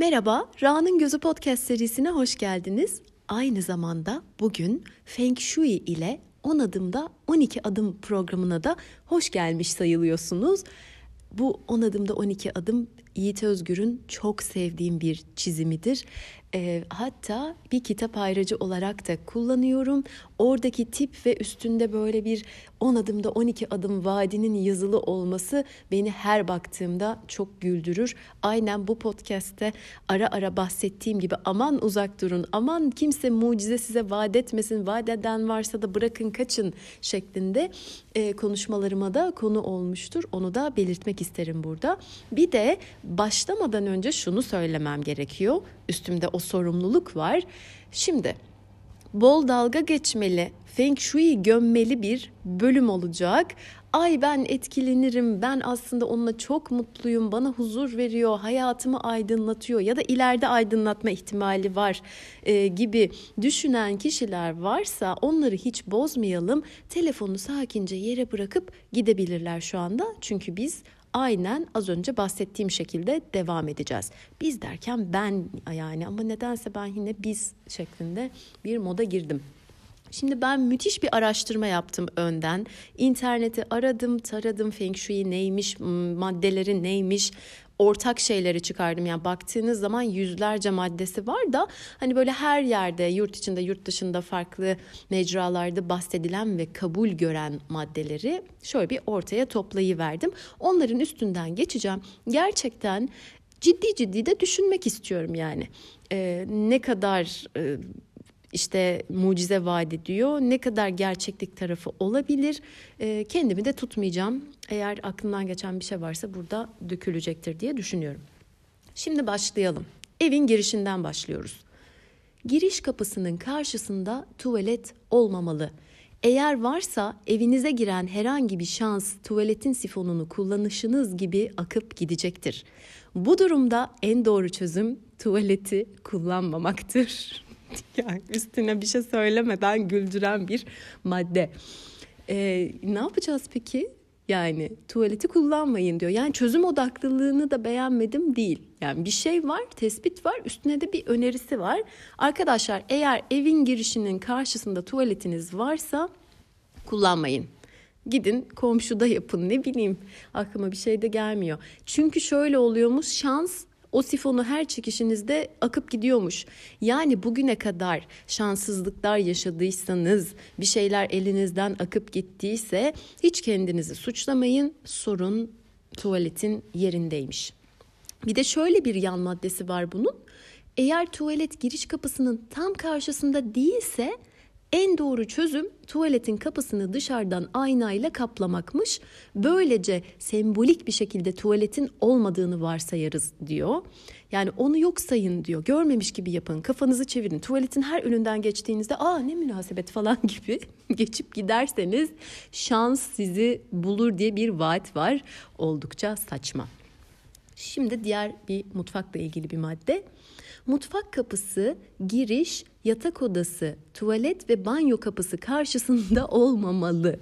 Merhaba, Ra'nın Gözü Podcast serisine hoş geldiniz. Aynı zamanda bugün Feng Shui ile 10 adımda 12 adım programına da hoş gelmiş sayılıyorsunuz. Bu 10 adımda 12 adım Yiğit Özgür'ün çok sevdiğim bir çizimidir. E, hatta bir kitap ayrıcı olarak da kullanıyorum. Oradaki tip ve üstünde böyle bir 10 adımda 12 adım vadinin yazılı olması beni her baktığımda çok güldürür. Aynen bu podcast'te ara ara bahsettiğim gibi aman uzak durun, aman kimse mucize size vaat etmesin, vaat eden varsa da bırakın kaçın şeklinde e, konuşmalarıma da konu olmuştur. Onu da belirtmek isterim burada. Bir de başlamadan önce şunu söylemem gerekiyor. Üstümde o sorumluluk var. Şimdi bol dalga geçmeli, feng shui gömmeli bir bölüm olacak. Ay ben etkilenirim, ben aslında onunla çok mutluyum, bana huzur veriyor, hayatımı aydınlatıyor ya da ileride aydınlatma ihtimali var e, gibi düşünen kişiler varsa onları hiç bozmayalım. Telefonu sakince yere bırakıp gidebilirler şu anda. Çünkü biz aynen az önce bahsettiğim şekilde devam edeceğiz. Biz derken ben yani ama nedense ben yine biz şeklinde bir moda girdim. Şimdi ben müthiş bir araştırma yaptım önden. İnterneti aradım, taradım Feng Shui neymiş, maddeleri neymiş, ortak şeyleri çıkardım. Yani baktığınız zaman yüzlerce maddesi var da hani böyle her yerde yurt içinde yurt dışında farklı mecralarda bahsedilen ve kabul gören maddeleri şöyle bir ortaya toplayıverdim. Onların üstünden geçeceğim. Gerçekten ciddi ciddi de düşünmek istiyorum yani. Ee, ne kadar e, işte mucize vaat ediyor. Ne kadar gerçeklik tarafı olabilir? E, kendimi de tutmayacağım. Eğer aklımdan geçen bir şey varsa burada dökülecektir diye düşünüyorum. Şimdi başlayalım. Evin girişinden başlıyoruz. Giriş kapısının karşısında tuvalet olmamalı. Eğer varsa evinize giren herhangi bir şans tuvaletin sifonunu kullanışınız gibi akıp gidecektir. Bu durumda en doğru çözüm tuvaleti kullanmamaktır. yani üstüne bir şey söylemeden güldüren bir madde. Ee, ne yapacağız peki? Yani tuvaleti kullanmayın diyor. Yani çözüm odaklılığını da beğenmedim değil. Yani bir şey var, tespit var, üstüne de bir önerisi var. Arkadaşlar eğer evin girişinin karşısında tuvaletiniz varsa kullanmayın. Gidin komşuda yapın ne bileyim aklıma bir şey de gelmiyor. Çünkü şöyle oluyormuş şans o sifonu her çekişinizde akıp gidiyormuş. Yani bugüne kadar şanssızlıklar yaşadıysanız, bir şeyler elinizden akıp gittiyse hiç kendinizi suçlamayın. Sorun tuvaletin yerindeymiş. Bir de şöyle bir yan maddesi var bunun. Eğer tuvalet giriş kapısının tam karşısında değilse en doğru çözüm tuvaletin kapısını dışarıdan aynayla kaplamakmış. Böylece sembolik bir şekilde tuvaletin olmadığını varsayarız diyor. Yani onu yok sayın diyor. Görmemiş gibi yapın. Kafanızı çevirin. Tuvaletin her önünden geçtiğinizde aa ne münasebet falan gibi geçip giderseniz şans sizi bulur diye bir vaat var. Oldukça saçma. Şimdi diğer bir mutfakla ilgili bir madde. Mutfak kapısı, giriş, yatak odası, tuvalet ve banyo kapısı karşısında olmamalı.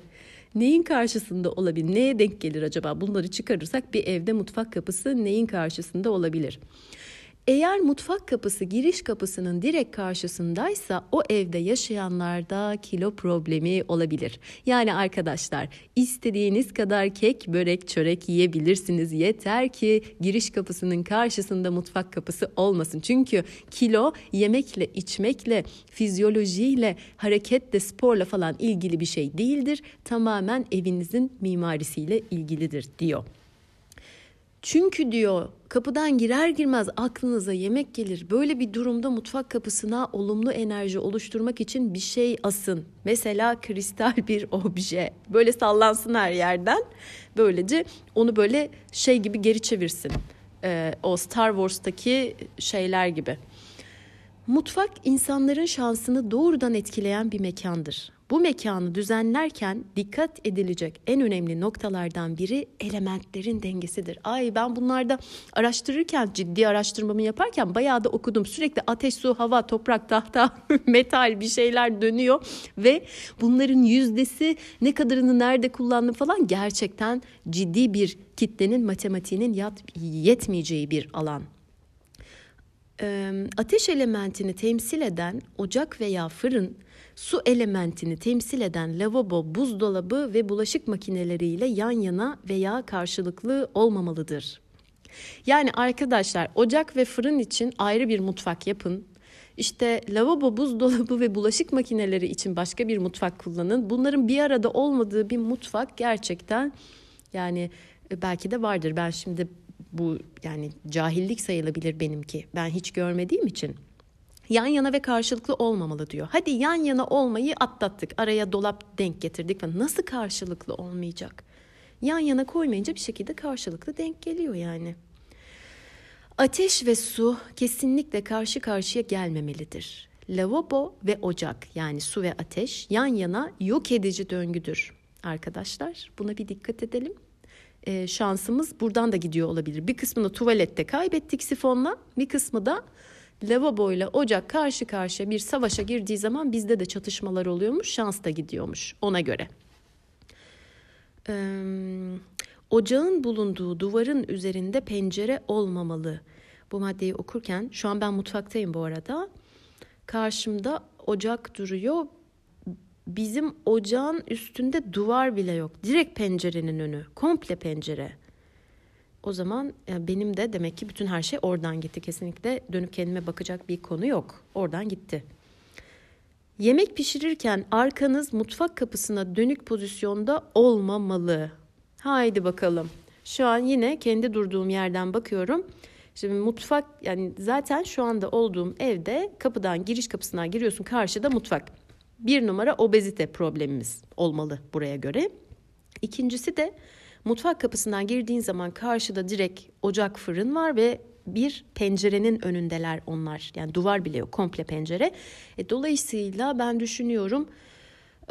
Neyin karşısında olabilir? Neye denk gelir acaba? Bunları çıkarırsak bir evde mutfak kapısı neyin karşısında olabilir? Eğer mutfak kapısı giriş kapısının direkt karşısındaysa o evde yaşayanlarda kilo problemi olabilir. Yani arkadaşlar istediğiniz kadar kek, börek, çörek yiyebilirsiniz. Yeter ki giriş kapısının karşısında mutfak kapısı olmasın. Çünkü kilo yemekle, içmekle, fizyolojiyle, hareketle, sporla falan ilgili bir şey değildir. Tamamen evinizin mimarisiyle ilgilidir diyor. Çünkü diyor kapıdan girer girmez aklınıza yemek gelir. Böyle bir durumda mutfak kapısına olumlu enerji oluşturmak için bir şey asın. Mesela kristal bir obje. Böyle sallansın her yerden. Böylece onu böyle şey gibi geri çevirsin. Ee, o Star Wars'taki şeyler gibi. Mutfak insanların şansını doğrudan etkileyen bir mekandır. Bu mekanı düzenlerken dikkat edilecek en önemli noktalardan biri elementlerin dengesidir. Ay ben bunlarda araştırırken ciddi araştırmamı yaparken bayağı da okudum. Sürekli ateş, su, hava, toprak, tahta, metal bir şeyler dönüyor ve bunların yüzdesi ne kadarını nerede kullandım falan gerçekten ciddi bir kitlenin matematiğinin yetmeyeceği bir alan ateş elementini temsil eden ocak veya fırın, su elementini temsil eden lavabo, buzdolabı ve bulaşık makineleriyle yan yana veya karşılıklı olmamalıdır. Yani arkadaşlar ocak ve fırın için ayrı bir mutfak yapın. İşte lavabo, buzdolabı ve bulaşık makineleri için başka bir mutfak kullanın. Bunların bir arada olmadığı bir mutfak gerçekten yani e, belki de vardır. Ben şimdi bu yani cahillik sayılabilir benimki. Ben hiç görmediğim için. Yan yana ve karşılıklı olmamalı diyor. Hadi yan yana olmayı atlattık. Araya dolap denk getirdik ve nasıl karşılıklı olmayacak? Yan yana koymayınca bir şekilde karşılıklı denk geliyor yani. Ateş ve su kesinlikle karşı karşıya gelmemelidir. Lavabo ve ocak yani su ve ateş yan yana yok edici döngüdür. Arkadaşlar buna bir dikkat edelim. Ee, şansımız buradan da gidiyor olabilir. Bir kısmını tuvalette kaybettik sifonla bir kısmı da lavabo ile ocak karşı karşıya bir savaşa girdiği zaman bizde de çatışmalar oluyormuş şans da gidiyormuş ona göre. Ee, Ocağın bulunduğu duvarın üzerinde pencere olmamalı. Bu maddeyi okurken şu an ben mutfaktayım bu arada. Karşımda ocak duruyor. Bizim ocağın üstünde duvar bile yok. Direkt pencerenin önü. Komple pencere. O zaman benim de demek ki bütün her şey oradan gitti. Kesinlikle dönüp kendime bakacak bir konu yok. Oradan gitti. Yemek pişirirken arkanız mutfak kapısına dönük pozisyonda olmamalı. Haydi bakalım. Şu an yine kendi durduğum yerden bakıyorum. Şimdi mutfak yani zaten şu anda olduğum evde kapıdan giriş kapısından giriyorsun karşıda mutfak. Bir numara obezite problemimiz olmalı buraya göre. İkincisi de mutfak kapısından girdiğin zaman karşıda direkt ocak fırın var ve bir pencerenin önündeler onlar. Yani duvar bile yok komple pencere. E, dolayısıyla ben düşünüyorum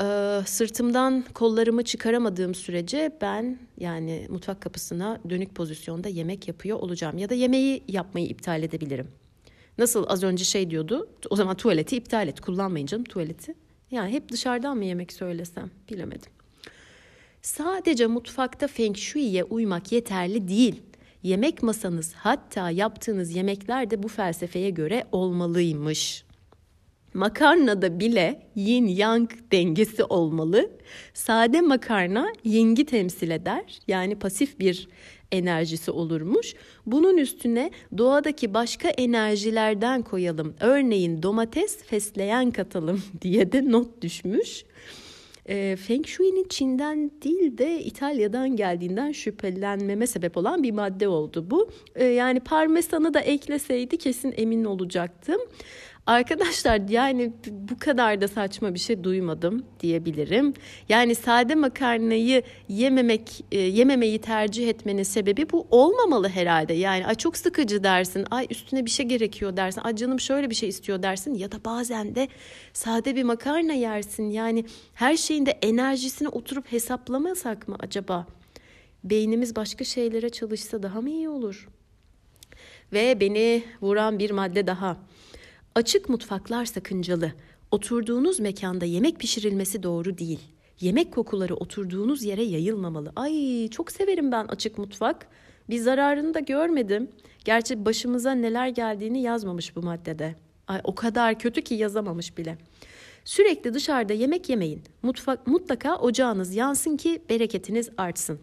ee, sırtımdan kollarımı çıkaramadığım sürece ben yani mutfak kapısına dönük pozisyonda yemek yapıyor olacağım. Ya da yemeği yapmayı iptal edebilirim. Nasıl az önce şey diyordu o zaman tuvaleti iptal et kullanmayın canım tuvaleti. Yani hep dışarıdan mı yemek söylesem bilemedim. Sadece mutfakta Feng Shui'ye uymak yeterli değil. Yemek masanız hatta yaptığınız yemekler de bu felsefeye göre olmalıymış. Makarnada bile yin yang dengesi olmalı. Sade makarna yingi temsil eder. Yani pasif bir enerjisi olurmuş. Bunun üstüne doğadaki başka enerjilerden koyalım. Örneğin domates, fesleğen katalım diye de not düşmüş. E, Feng Shui'nin Çin'den değil de İtalya'dan geldiğinden şüphelenmeme sebep olan bir madde oldu bu. E, yani parmesanı da ekleseydi kesin emin olacaktım. Arkadaşlar yani bu kadar da saçma bir şey duymadım diyebilirim. Yani sade makarnayı yememek e, yememeyi tercih etmenin sebebi bu olmamalı herhalde. Yani ay çok sıkıcı dersin. Ay üstüne bir şey gerekiyor dersin. Ay canım şöyle bir şey istiyor dersin ya da bazen de sade bir makarna yersin. Yani her şeyin de enerjisini oturup hesaplamasak mı acaba? Beynimiz başka şeylere çalışsa daha mı iyi olur? Ve beni vuran bir madde daha. Açık mutfaklar sakıncalı. Oturduğunuz mekanda yemek pişirilmesi doğru değil. Yemek kokuları oturduğunuz yere yayılmamalı. Ay çok severim ben açık mutfak. Bir zararını da görmedim. Gerçi başımıza neler geldiğini yazmamış bu maddede. Ay o kadar kötü ki yazamamış bile. Sürekli dışarıda yemek yemeyin. Mutfak mutlaka ocağınız yansın ki bereketiniz artsın.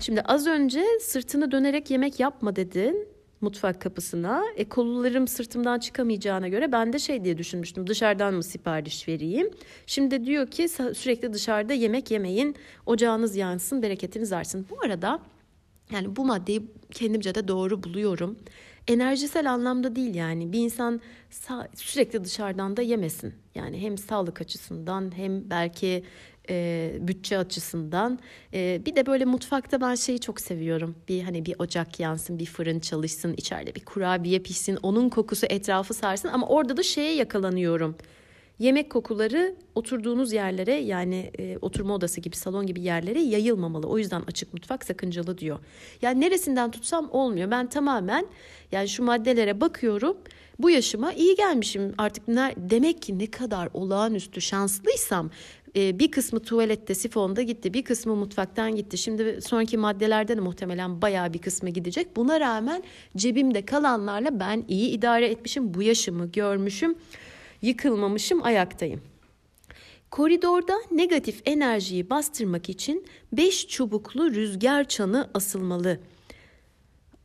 Şimdi az önce sırtını dönerek yemek yapma dedin mutfak kapısına. E, kollarım sırtımdan çıkamayacağına göre ben de şey diye düşünmüştüm. Dışarıdan mı sipariş vereyim? Şimdi diyor ki sürekli dışarıda yemek yemeyin. Ocağınız yansın, bereketiniz artsın. Bu arada yani bu maddeyi kendimce de doğru buluyorum. Enerjisel anlamda değil yani bir insan sürekli dışarıdan da yemesin. Yani hem sağlık açısından hem belki e, bütçe açısından. E, bir de böyle mutfakta ben şeyi çok seviyorum. Bir hani bir ocak yansın, bir fırın çalışsın, içeride bir kurabiye pişsin, onun kokusu etrafı sarsın ama orada da şeye yakalanıyorum. Yemek kokuları oturduğunuz yerlere yani e, oturma odası gibi salon gibi yerlere yayılmamalı. O yüzden açık mutfak sakıncalı diyor. Yani neresinden tutsam olmuyor. Ben tamamen yani şu maddelere bakıyorum. Bu yaşıma iyi gelmişim artık ne, demek ki ne kadar olağanüstü şanslıysam e, bir kısmı tuvalette sifonda gitti bir kısmı mutfaktan gitti. Şimdi sonraki maddelerde de muhtemelen bayağı bir kısmı gidecek. Buna rağmen cebimde kalanlarla ben iyi idare etmişim bu yaşımı görmüşüm yıkılmamışım ayaktayım. Koridorda negatif enerjiyi bastırmak için 5 çubuklu rüzgar çanı asılmalı.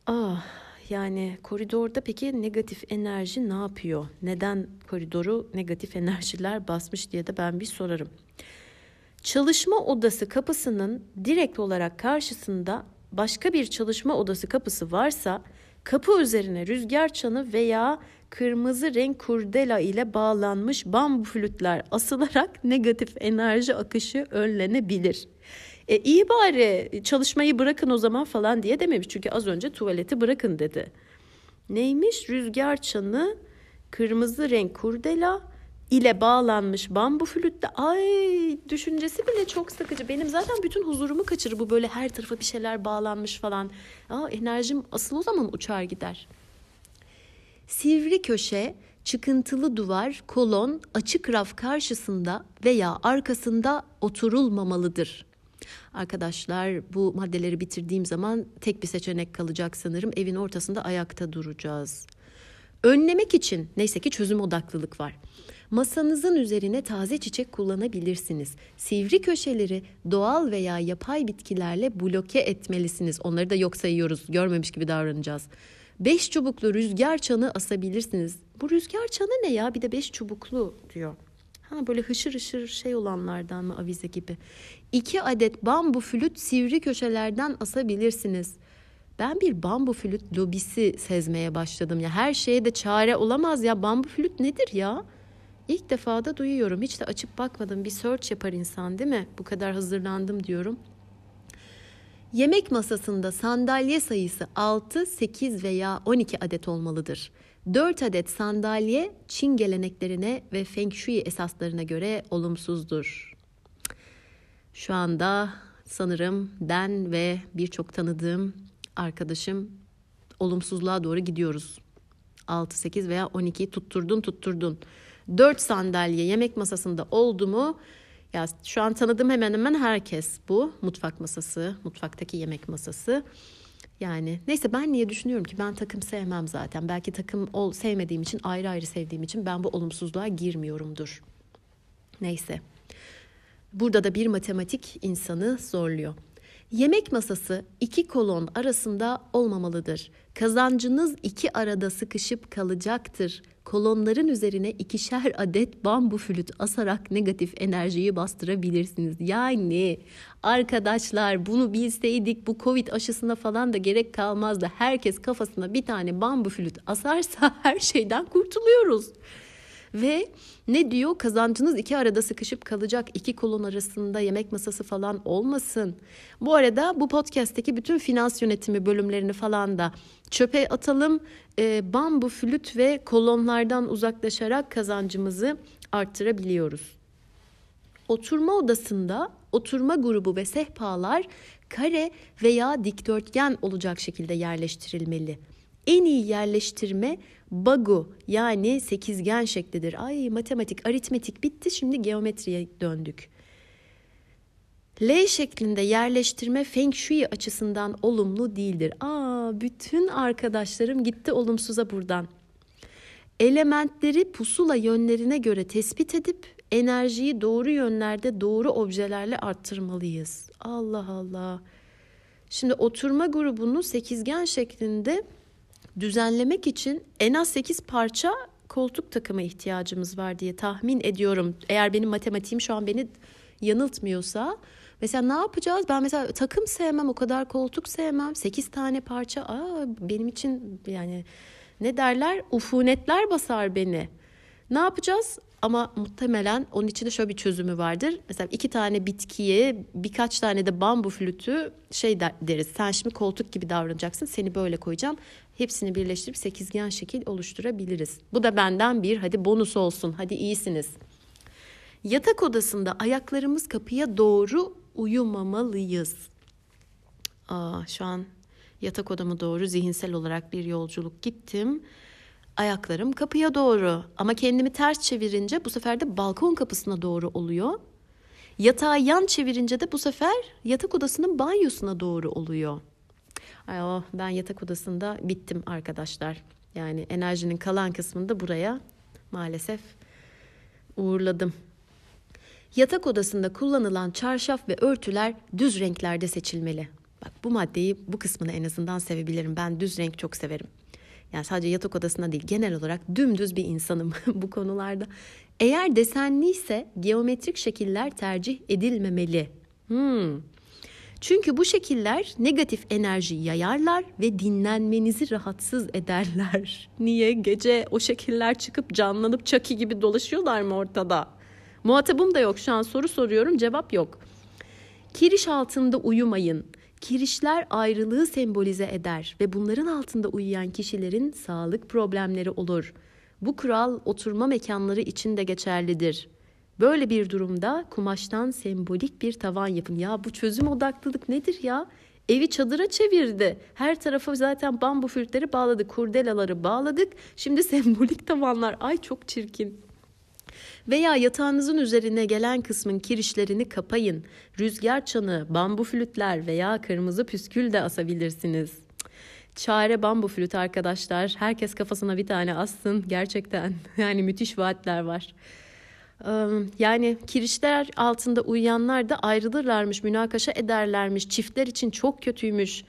Ah yani koridorda peki negatif enerji ne yapıyor? Neden koridoru negatif enerjiler basmış diye de ben bir sorarım. Çalışma odası kapısının direkt olarak karşısında başka bir çalışma odası kapısı varsa kapı üzerine rüzgar çanı veya kırmızı renk kurdela ile bağlanmış bambu flütler asılarak negatif enerji akışı önlenebilir. E iyi bari çalışmayı bırakın o zaman falan diye dememiş. Çünkü az önce tuvaleti bırakın dedi. Neymiş? Rüzgar çanı, kırmızı renk kurdela ile bağlanmış bambu flütte. Ay düşüncesi bile çok sıkıcı. Benim zaten bütün huzurumu kaçırır bu böyle her tarafa bir şeyler bağlanmış falan. Aa, enerjim asıl o zaman uçar gider. Sivri köşe, çıkıntılı duvar, kolon, açık raf karşısında veya arkasında oturulmamalıdır. Arkadaşlar bu maddeleri bitirdiğim zaman tek bir seçenek kalacak sanırım. Evin ortasında ayakta duracağız. Önlemek için neyse ki çözüm odaklılık var. Masanızın üzerine taze çiçek kullanabilirsiniz. Sivri köşeleri doğal veya yapay bitkilerle bloke etmelisiniz. Onları da yok sayıyoruz. Görmemiş gibi davranacağız. Beş çubuklu rüzgar çanı asabilirsiniz. Bu rüzgar çanı ne ya? Bir de beş çubuklu diyor. Ha böyle hışır hışır şey olanlardan mı avize gibi. İki adet bambu flüt sivri köşelerden asabilirsiniz. Ben bir bambu flüt lobisi sezmeye başladım ya. Her şeye de çare olamaz ya. Bambu flüt nedir ya? İlk defa da duyuyorum. Hiç de açıp bakmadım. Bir search yapar insan değil mi? Bu kadar hazırlandım diyorum. Yemek masasında sandalye sayısı 6, 8 veya 12 adet olmalıdır. 4 adet sandalye Çin geleneklerine ve Feng Shui esaslarına göre olumsuzdur. Şu anda sanırım ben ve birçok tanıdığım arkadaşım olumsuzluğa doğru gidiyoruz. 6, 8 veya 12 tutturdun tutturdun. 4 sandalye yemek masasında oldu mu ya şu an tanıdığım hemen hemen herkes bu mutfak masası, mutfaktaki yemek masası. Yani neyse ben niye düşünüyorum ki ben takım sevmem zaten. Belki takım ol sevmediğim için ayrı ayrı sevdiğim için ben bu olumsuzluğa girmiyorumdur. Neyse. Burada da bir matematik insanı zorluyor. Yemek masası iki kolon arasında olmamalıdır. Kazancınız iki arada sıkışıp kalacaktır. Kolonların üzerine ikişer adet bambu flüt asarak negatif enerjiyi bastırabilirsiniz. Yani arkadaşlar bunu bilseydik bu covid aşısına falan da gerek kalmazdı. Herkes kafasına bir tane bambu flüt asarsa her şeyden kurtuluyoruz. Ve ne diyor? Kazancınız iki arada sıkışıp kalacak. iki kolon arasında yemek masası falan olmasın. Bu arada bu podcast'teki bütün finans yönetimi bölümlerini falan da çöpe atalım. E, bambu, flüt ve kolonlardan uzaklaşarak kazancımızı arttırabiliyoruz. Oturma odasında oturma grubu ve sehpalar kare veya dikdörtgen olacak şekilde yerleştirilmeli. En iyi yerleştirme bagu yani sekizgen şeklidir. Ay matematik, aritmetik bitti şimdi geometriye döndük. L şeklinde yerleştirme Feng Shui açısından olumlu değildir. Aa bütün arkadaşlarım gitti olumsuza buradan. Elementleri pusula yönlerine göre tespit edip enerjiyi doğru yönlerde doğru objelerle arttırmalıyız. Allah Allah. Şimdi oturma grubunu sekizgen şeklinde düzenlemek için en az 8 parça koltuk takımı ihtiyacımız var diye tahmin ediyorum. Eğer benim matematiğim şu an beni yanıltmıyorsa. Mesela ne yapacağız? Ben mesela takım sevmem, o kadar koltuk sevmem. 8 tane parça aa, benim için yani ne derler? Ufunetler basar beni. Ne yapacağız? Ama muhtemelen onun içinde şöyle bir çözümü vardır. Mesela iki tane bitkiye birkaç tane de bambu flütü şey deriz. Sen şimdi koltuk gibi davranacaksın. Seni böyle koyacağım. Hepsini birleştirip sekizgen şekil oluşturabiliriz. Bu da benden bir hadi bonus olsun. Hadi iyisiniz. Yatak odasında ayaklarımız kapıya doğru uyumamalıyız. Aa, şu an yatak odama doğru zihinsel olarak bir yolculuk gittim. Ayaklarım kapıya doğru ama kendimi ters çevirince bu sefer de balkon kapısına doğru oluyor. Yatağı yan çevirince de bu sefer yatak odasının banyosuna doğru oluyor. Ay oh, ben yatak odasında bittim arkadaşlar. Yani enerjinin kalan kısmını da buraya maalesef uğurladım. Yatak odasında kullanılan çarşaf ve örtüler düz renklerde seçilmeli. Bak bu maddeyi bu kısmını en azından sevebilirim. Ben düz renk çok severim. Yani sadece yatak odasında değil genel olarak dümdüz bir insanım bu konularda. Eğer desenliyse geometrik şekiller tercih edilmemeli. Hmm. Çünkü bu şekiller negatif enerji yayarlar ve dinlenmenizi rahatsız ederler. Niye? Gece o şekiller çıkıp canlanıp çaki gibi dolaşıyorlar mı ortada? Muhatabım da yok şu an soru soruyorum cevap yok. Kiriş altında uyumayın. Kirişler ayrılığı sembolize eder ve bunların altında uyuyan kişilerin sağlık problemleri olur. Bu kural oturma mekanları için de geçerlidir. Böyle bir durumda kumaştan sembolik bir tavan yapın. Ya bu çözüm odaklılık nedir ya? Evi çadıra çevirdi. Her tarafa zaten bambu fürtleri bağladık, kurdelaları bağladık. Şimdi sembolik tavanlar. Ay çok çirkin. Veya yatağınızın üzerine gelen kısmın kirişlerini kapayın. Rüzgar çanı, bambu flütler veya kırmızı püskül de asabilirsiniz. Çare bambu flüt arkadaşlar. Herkes kafasına bir tane assın. Gerçekten yani müthiş vaatler var. Yani kirişler altında uyuyanlar da ayrılırlarmış, münakaşa ederlermiş. Çiftler için çok kötüymüş.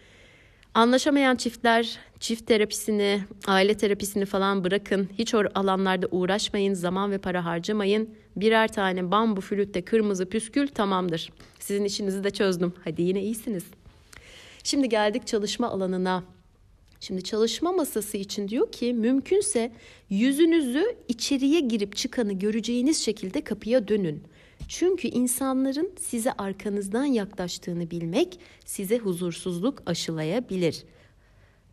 Anlaşamayan çiftler çift terapisini, aile terapisini falan bırakın. Hiç o alanlarda uğraşmayın, zaman ve para harcamayın. Birer tane bambu flütte kırmızı püskül tamamdır. Sizin işinizi de çözdüm. Hadi yine iyisiniz. Şimdi geldik çalışma alanına. Şimdi çalışma masası için diyor ki mümkünse yüzünüzü içeriye girip çıkanı göreceğiniz şekilde kapıya dönün. Çünkü insanların size arkanızdan yaklaştığını bilmek size huzursuzluk aşılayabilir.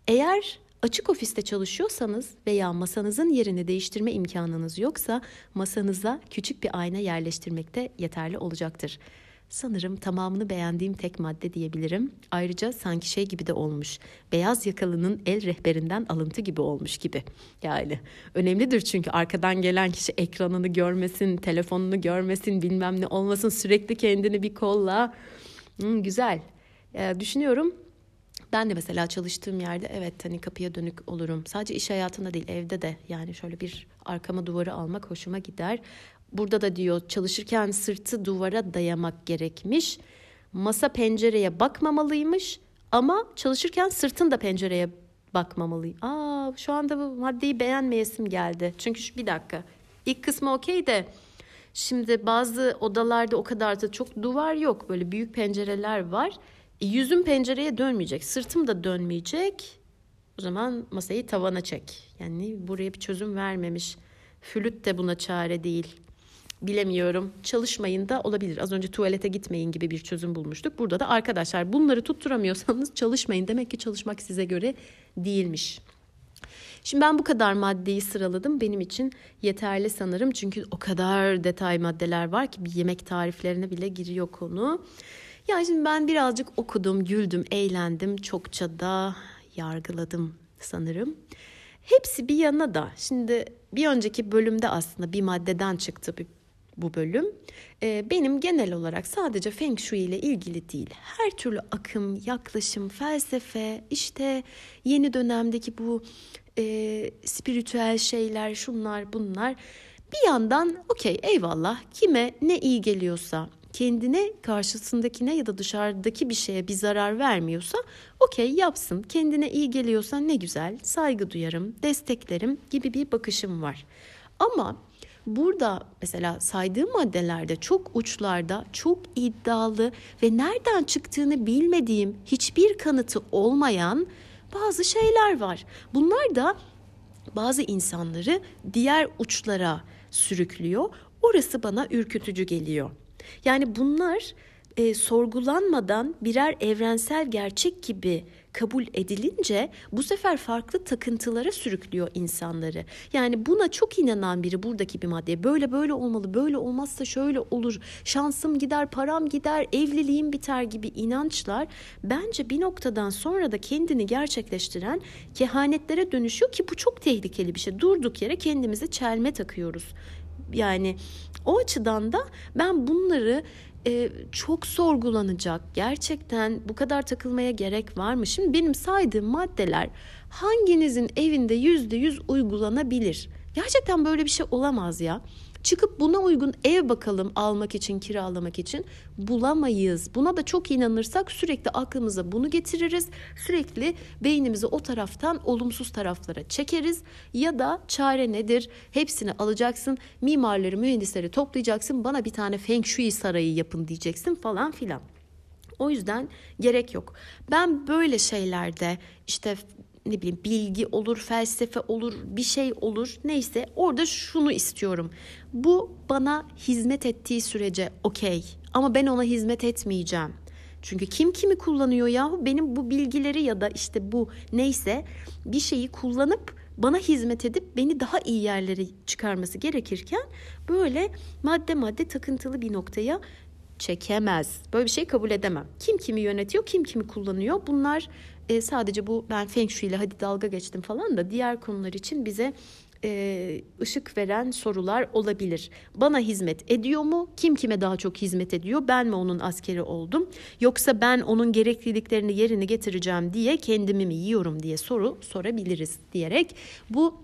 Eğer açık ofiste çalışıyorsanız veya masanızın yerini değiştirme imkanınız yoksa masanıza küçük bir ayna yerleştirmekte yeterli olacaktır. Sanırım tamamını beğendiğim tek madde diyebilirim. Ayrıca sanki şey gibi de olmuş. Beyaz yakalının el rehberinden alıntı gibi olmuş gibi. Yani önemlidir çünkü arkadan gelen kişi ekranını görmesin, telefonunu görmesin, bilmem ne olmasın. Sürekli kendini bir kolla. Hmm, güzel. Ee, düşünüyorum ben de mesela çalıştığım yerde evet hani kapıya dönük olurum. Sadece iş hayatında değil evde de yani şöyle bir arkama duvarı almak hoşuma gider. Burada da diyor çalışırken sırtı duvara dayamak gerekmiş. Masa pencereye bakmamalıymış ama çalışırken sırtın da pencereye bakmamalı. Aa şu anda bu maddeyi beğenmeyesim geldi. Çünkü şu, bir dakika. İlk kısmı okey de şimdi bazı odalarda o kadar da çok duvar yok. Böyle büyük pencereler var. E, yüzüm pencereye dönmeyecek. Sırtım da dönmeyecek. O zaman masayı tavana çek. Yani buraya bir çözüm vermemiş. Flüt de buna çare değil bilemiyorum çalışmayın da olabilir. Az önce tuvalete gitmeyin gibi bir çözüm bulmuştuk. Burada da arkadaşlar bunları tutturamıyorsanız çalışmayın. Demek ki çalışmak size göre değilmiş. Şimdi ben bu kadar maddeyi sıraladım. Benim için yeterli sanırım. Çünkü o kadar detay maddeler var ki bir yemek tariflerine bile giriyor konu. Yani şimdi ben birazcık okudum, güldüm, eğlendim. Çokça da yargıladım sanırım. Hepsi bir yana da şimdi bir önceki bölümde aslında bir maddeden çıktı bir bu bölüm. E, benim genel olarak sadece Feng Shui ile ilgili değil. Her türlü akım, yaklaşım, felsefe, işte yeni dönemdeki bu e, spiritüel şeyler, şunlar bunlar. Bir yandan okey eyvallah kime ne iyi geliyorsa kendine karşısındakine ya da dışarıdaki bir şeye bir zarar vermiyorsa okey yapsın. Kendine iyi geliyorsa ne güzel saygı duyarım, desteklerim gibi bir bakışım var. Ama Burada mesela saydığım maddelerde çok uçlarda, çok iddialı ve nereden çıktığını bilmediğim, hiçbir kanıtı olmayan bazı şeyler var. Bunlar da bazı insanları diğer uçlara sürüklüyor. Orası bana ürkütücü geliyor. Yani bunlar e, sorgulanmadan birer evrensel gerçek gibi kabul edilince bu sefer farklı takıntılara sürüklüyor insanları. Yani buna çok inanan biri buradaki bir madde böyle böyle olmalı, böyle olmazsa şöyle olur, şansım gider, param gider, evliliğim biter gibi inançlar bence bir noktadan sonra da kendini gerçekleştiren kehanetlere dönüşüyor ki bu çok tehlikeli bir şey. Durduk yere kendimize çelme takıyoruz. Yani o açıdan da ben bunları e, çok sorgulanacak. Gerçekten bu kadar takılmaya gerek var mı? Şimdi benim saydığım maddeler hanginizin evinde yüzde yüz uygulanabilir? Gerçekten böyle bir şey olamaz ya. Çıkıp buna uygun ev bakalım almak için, kiralamak için bulamayız. Buna da çok inanırsak sürekli aklımıza bunu getiririz. Sürekli beynimizi o taraftan olumsuz taraflara çekeriz. Ya da çare nedir? Hepsini alacaksın. Mimarları, mühendisleri toplayacaksın. Bana bir tane Feng Shui sarayı yapın diyeceksin falan filan. O yüzden gerek yok. Ben böyle şeylerde işte ne bileyim bilgi olur, felsefe olur, bir şey olur. Neyse orada şunu istiyorum. Bu bana hizmet ettiği sürece okey ama ben ona hizmet etmeyeceğim. Çünkü kim kimi kullanıyor yahu benim bu bilgileri ya da işte bu neyse bir şeyi kullanıp bana hizmet edip beni daha iyi yerlere çıkarması gerekirken böyle madde madde takıntılı bir noktaya çekemez. Böyle bir şey kabul edemem. Kim kimi yönetiyor, kim kimi kullanıyor bunlar e, sadece bu ben Feng Shui ile hadi dalga geçtim falan da diğer konular için bize e, ışık veren sorular olabilir. Bana hizmet ediyor mu? Kim kime daha çok hizmet ediyor? Ben mi onun askeri oldum? Yoksa ben onun gerekliliklerini yerine getireceğim diye kendimi mi yiyorum diye soru sorabiliriz diyerek bu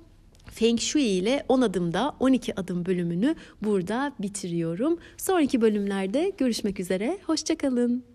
Feng Shui ile 10 adımda 12 adım bölümünü burada bitiriyorum. Sonraki bölümlerde görüşmek üzere. Hoşçakalın.